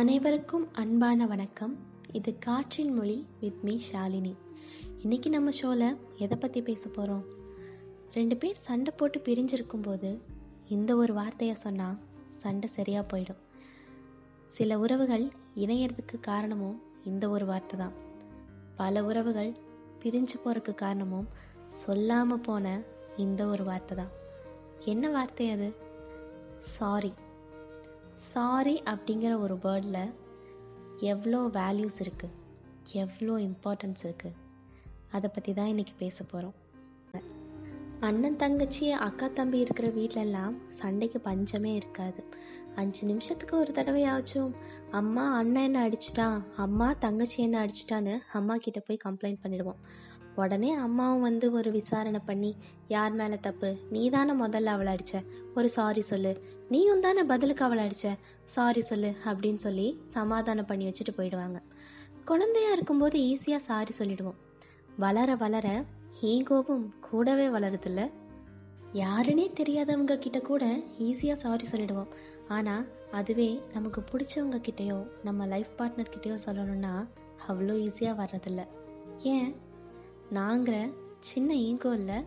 அனைவருக்கும் அன்பான வணக்கம். இது காற்றின் மொழி வித் மீ ஷாலினி. இன்னைக்கு நம்ம ஷோவில் எதை பற்றி பேச போகிறோம் ரெண்டு பேர் சண்டை போட்டு பிரிஞ்சிருக்கும் போது இந்த ஒரு வார்த்தையை சொன்னால் சண்டை சரியாக போயிடும். சில உறவுகள் இணையறதுக்கு காரணமும் இந்த ஒரு வார்த்தை தான் பல உறவுகள் பிரிஞ்சு போகிறதுக்கு காரணமும் சொல்லாமல் போன இந்த ஒரு வார்த்தை தான் என்ன வார்த்தை அது? சாரி. சாரி அப்படிங்கிற ஒரு வேர்டில் எவ்வளோ வேல்யூஸ் இருக்குது எவ்வளோ இம்பார்ட்டன்ஸ் இருக்குது அதை பற்றி தான் இன்றைக்கி பேச போகிறோம் அண்ணன் தங்கச்சி அக்கா தம்பி இருக்கிற வீட்டிலெல்லாம் சண்டைக்கு பஞ்சமே இருக்காது. அஞ்சு நிமிஷத்துக்கு ஒரு தடவையாச்சும் அம்மா அண்ணன் என்ன அடிச்சிட்டான்? அம்மா தங்கச்சி என்ன அடிச்சிட்டான்னு அம்மா கிட்ட போய் கம்ப்ளைண்ட் பண்ணிடுவோம். உடனே அம்மாவும் வந்து ஒரு விசாரணை பண்ணி யார் மேலே தப்பு? நீ தானே முதல்ல அவளை அடிச்ச. ஒரு சாரி சொல்லு. நீயும் தானே பதிலுக்கு அவளை அடிச்ச. சாரி சொல்லு அப்படின்னு சொல்லி சமாதானம் பண்ணி வச்சுட்டு போயிடுவாங்க. குழந்தையா இருக்கும்போது ஈஸியாக சாரி சொல்லிடுவோம். வளர வளர ஈகோவும் கூடவே வளருதுல்ல? யாருன்னே தெரியாதவங்க கிட்ட கூட ஈஸியாக சாரி சொல்லிடுவோம். ஆனால் அதுவே நமக்கு பிடிச்சவங்க கிட்டேயோ நம்ம லைஃப் பார்ட்னர் கிட்டேயோ சொல்லணும்னா அவ்வளோ ஈஸியாக வர்றதில்ல. ஏன்? நாங்கிற சின்ன ஈகோ இல்லை.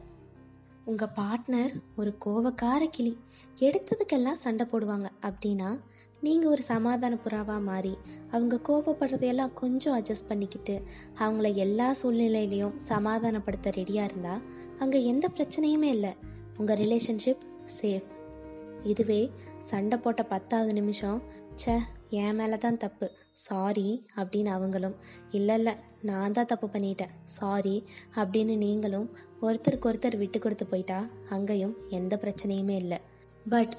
உங்கள் பார்ட்னர் ஒரு கோவக்கார கிளி. எடுத்ததுக்கெல்லாம் சண்டை போடுவாங்க. அப்படின்னா நீங்கள் ஒரு சமாதான புறாவாக மாறி அவங்க கோவப்படுறதையெல்லாம் கொஞ்சம் அட்ஜஸ்ட் பண்ணிக்கிட்டு அவங்கள எல்லா சூழ்நிலையிலையும் சமாதானப்படுத்த ரெடியாக இருந்தால் அங்கே எந்த பிரச்சனையுமே இல்லை. உங்கள் ரிலேஷன்ஷிப் சேஃப் இதுவே சண்டை போட்ட பத்தாவது நிமிஷம் ச்சே என் மேலே தான் தப்பு. சாரி அப்படின்னு அவங்களும் இல்லை இல்லை நான் தான் தப்பு பண்ணிட்டேன். சாரி அப்படின்னு நீங்களும் ஒருத்தருக்கு ஒருத்தர் விட்டு கொடுத்து போயிட்டா அங்கேயும் எந்த பிரச்சனையுமே இல்லை. பட்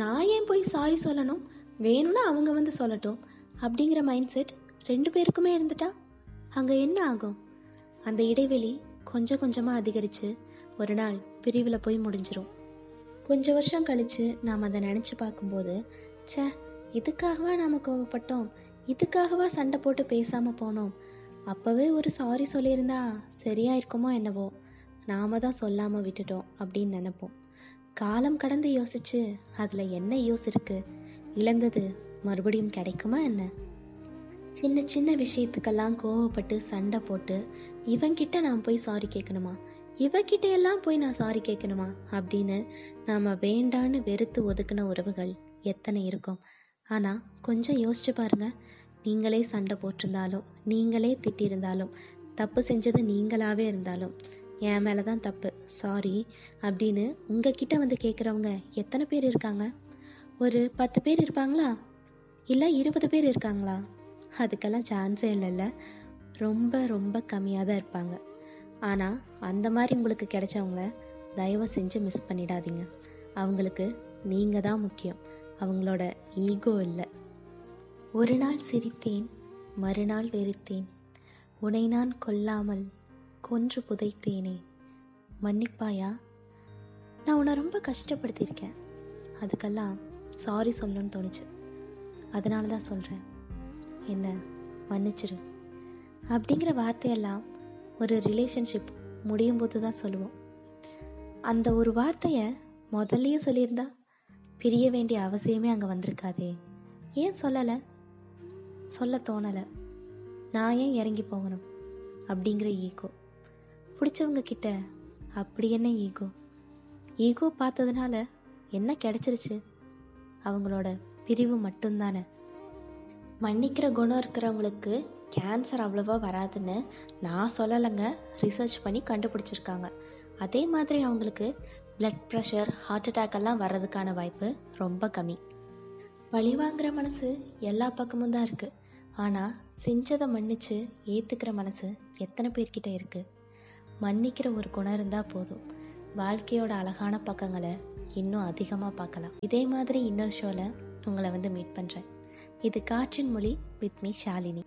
நான் ஏன் போய் சாரி சொல்லணும்? வேணும்னா அவங்க வந்து சொல்லட்டும். அப்படிங்கிற மைண்ட் செட் ரெண்டு பேருக்குமே இருந்துட்டா? அங்கே என்ன ஆகும்? அந்த இடைவெளி கொஞ்சம் கொஞ்சமாக அதிகரித்து ஒரு நாள் பிரிவில் போய் முடிஞ்சிரும். கொஞ்சம் வருஷம் கழித்து நாம் அதை நினச்சி பார்க்கும்போது ச்சே இதுக்காகவா நாம் கோவப்பட்டோம்? இதுக்காகவா சண்டை போட்டு பேசாமல் போனோம்? அப்போவே ஒரு சாரி சொல்லியிருந்தா சரியா இருக்குமோ என்னவோ. நாம தான் சொல்லாமல் விட்டுட்டோம் அப்படின்னு நினைப்போம். காலம் கடந்து யோசிச்சு அதில் என்ன யூஸ் இருக்குது இழந்தது மறுபடியும் கிடைக்குமா என்ன? சின்ன சின்ன விஷயத்துக்கெல்லாம் கோவப்பட்டு சண்டை போட்டு இவங்கிட்ட நான் போய் சாரி கேட்கணுமா இவகிட்ட எல்லாம் போய் நான் சாரி கேட்கணுமா அப்படின்னு நாம் வேண்டான்னு வெறுத்து ஒதுக்கின உறவுகள் எத்தனை இருக்கும். ஆனால் கொஞ்சம் யோசிச்சு பாருங்க. நீங்களே சண்டை போட்டிருந்தாலும் நீங்களே திட்டியிருந்தாலும் தப்பு செஞ்சது நீங்களாவே இருந்தாலும் என் மேலே தான் தப்பு சாரி அப்படின்னு உங்ககிட்ட வந்து கேட்குறவங்க எத்தனை பேர் இருக்காங்க? ஒரு பத்து பேர் இருப்பாங்களா? இல்லை இருபது பேர் இருக்காங்களா? அதுக்கெல்லாம் சான்ஸே இல்லைல்ல. ரொம்ப ரொம்ப கம்மியாக தான் இருப்பாங்க. ஆனால் அந்த மாதிரி உங்களுக்கு கிடைச்சவங்கள தயவு செஞ்சு மிஸ் பண்ணிடாதீங்க. அவங்களுக்கு நீங்கள் தான் முக்கியம். அவங்களோட ஈகோ இல்லை. ஒரு நாள் சிரித்தேன் மறுநாள் வெறுத்தேன். உனை நான் கொல்லாமல் கொன்று புதைத்தேனே. மன்னிப்பாயா? நான் உன்னை ரொம்ப கஷ்டப்படுத்தியிருக்கேன். அதுக்கெல்லாம் சாரி சொல்லணும்னு தோணுச்சு. அதனால தான் சொல்கிறேன் என்ன மன்னிச்சிரு. அப்படிங்கிற வார்த்தையெல்லாம் ஒரு ரிலேஷன்ஷிப் முடியும் போது தான் சொல்லுவோம். அந்த ஒரு வார்த்தையை முதல்லயே சொல்லியிருந்தா பிரிய வேண்டிய அவசியமே அங்கே வந்திருக்காதே. ஏன் சொல்லலை? சொல்ல தோணலை. நான் ஏன் இறங்கி போகணும்? அப்படிங்கிற ஈகோ. பிடிச்சவங்க கிட்ட அப்படி என்ன ஈகோ? ஈகோ பார்த்ததுனால என்ன கிடைச்சிருச்சு? அவங்களோட பிரிவு மட்டும்தானே? மன்னிக்கிற குணம் இருக்கிறவங்களுக்கு கேன்சர் அவ்வளோவா வராதுன்னு நான் சொல்லலைங்க. ரிசர்ச் பண்ணி கண்டுபிடிச்சிருக்காங்க. அதே மாதிரி அவங்களுக்கு பிளட் ப்ரெஷர் ஹார்ட் அட்டாக் எல்லாம் வர்றதுக்கான வாய்ப்பு ரொம்ப கம்மி. பழி மனசு எல்லா பக்கமும் தான் இருக்குது ஆனால் செஞ்சதை மன்னிச்சு ஏற்றுக்கிற மனசு எத்தனை பேர்கிட்ட இருக்குது மன்னிக்கிற ஒரு குணம் இருந்தால் போதும். வாழ்க்கையோட அழகான பக்கங்களை இன்னும் அதிகமாக பார்க்கலாம். இதே மாதிரி இன்னொரு ஷோவில் உங்களை வந்து மீட் பண்ணுறேன் இது காற்றின் மொழி வித் மீ ஷாலினி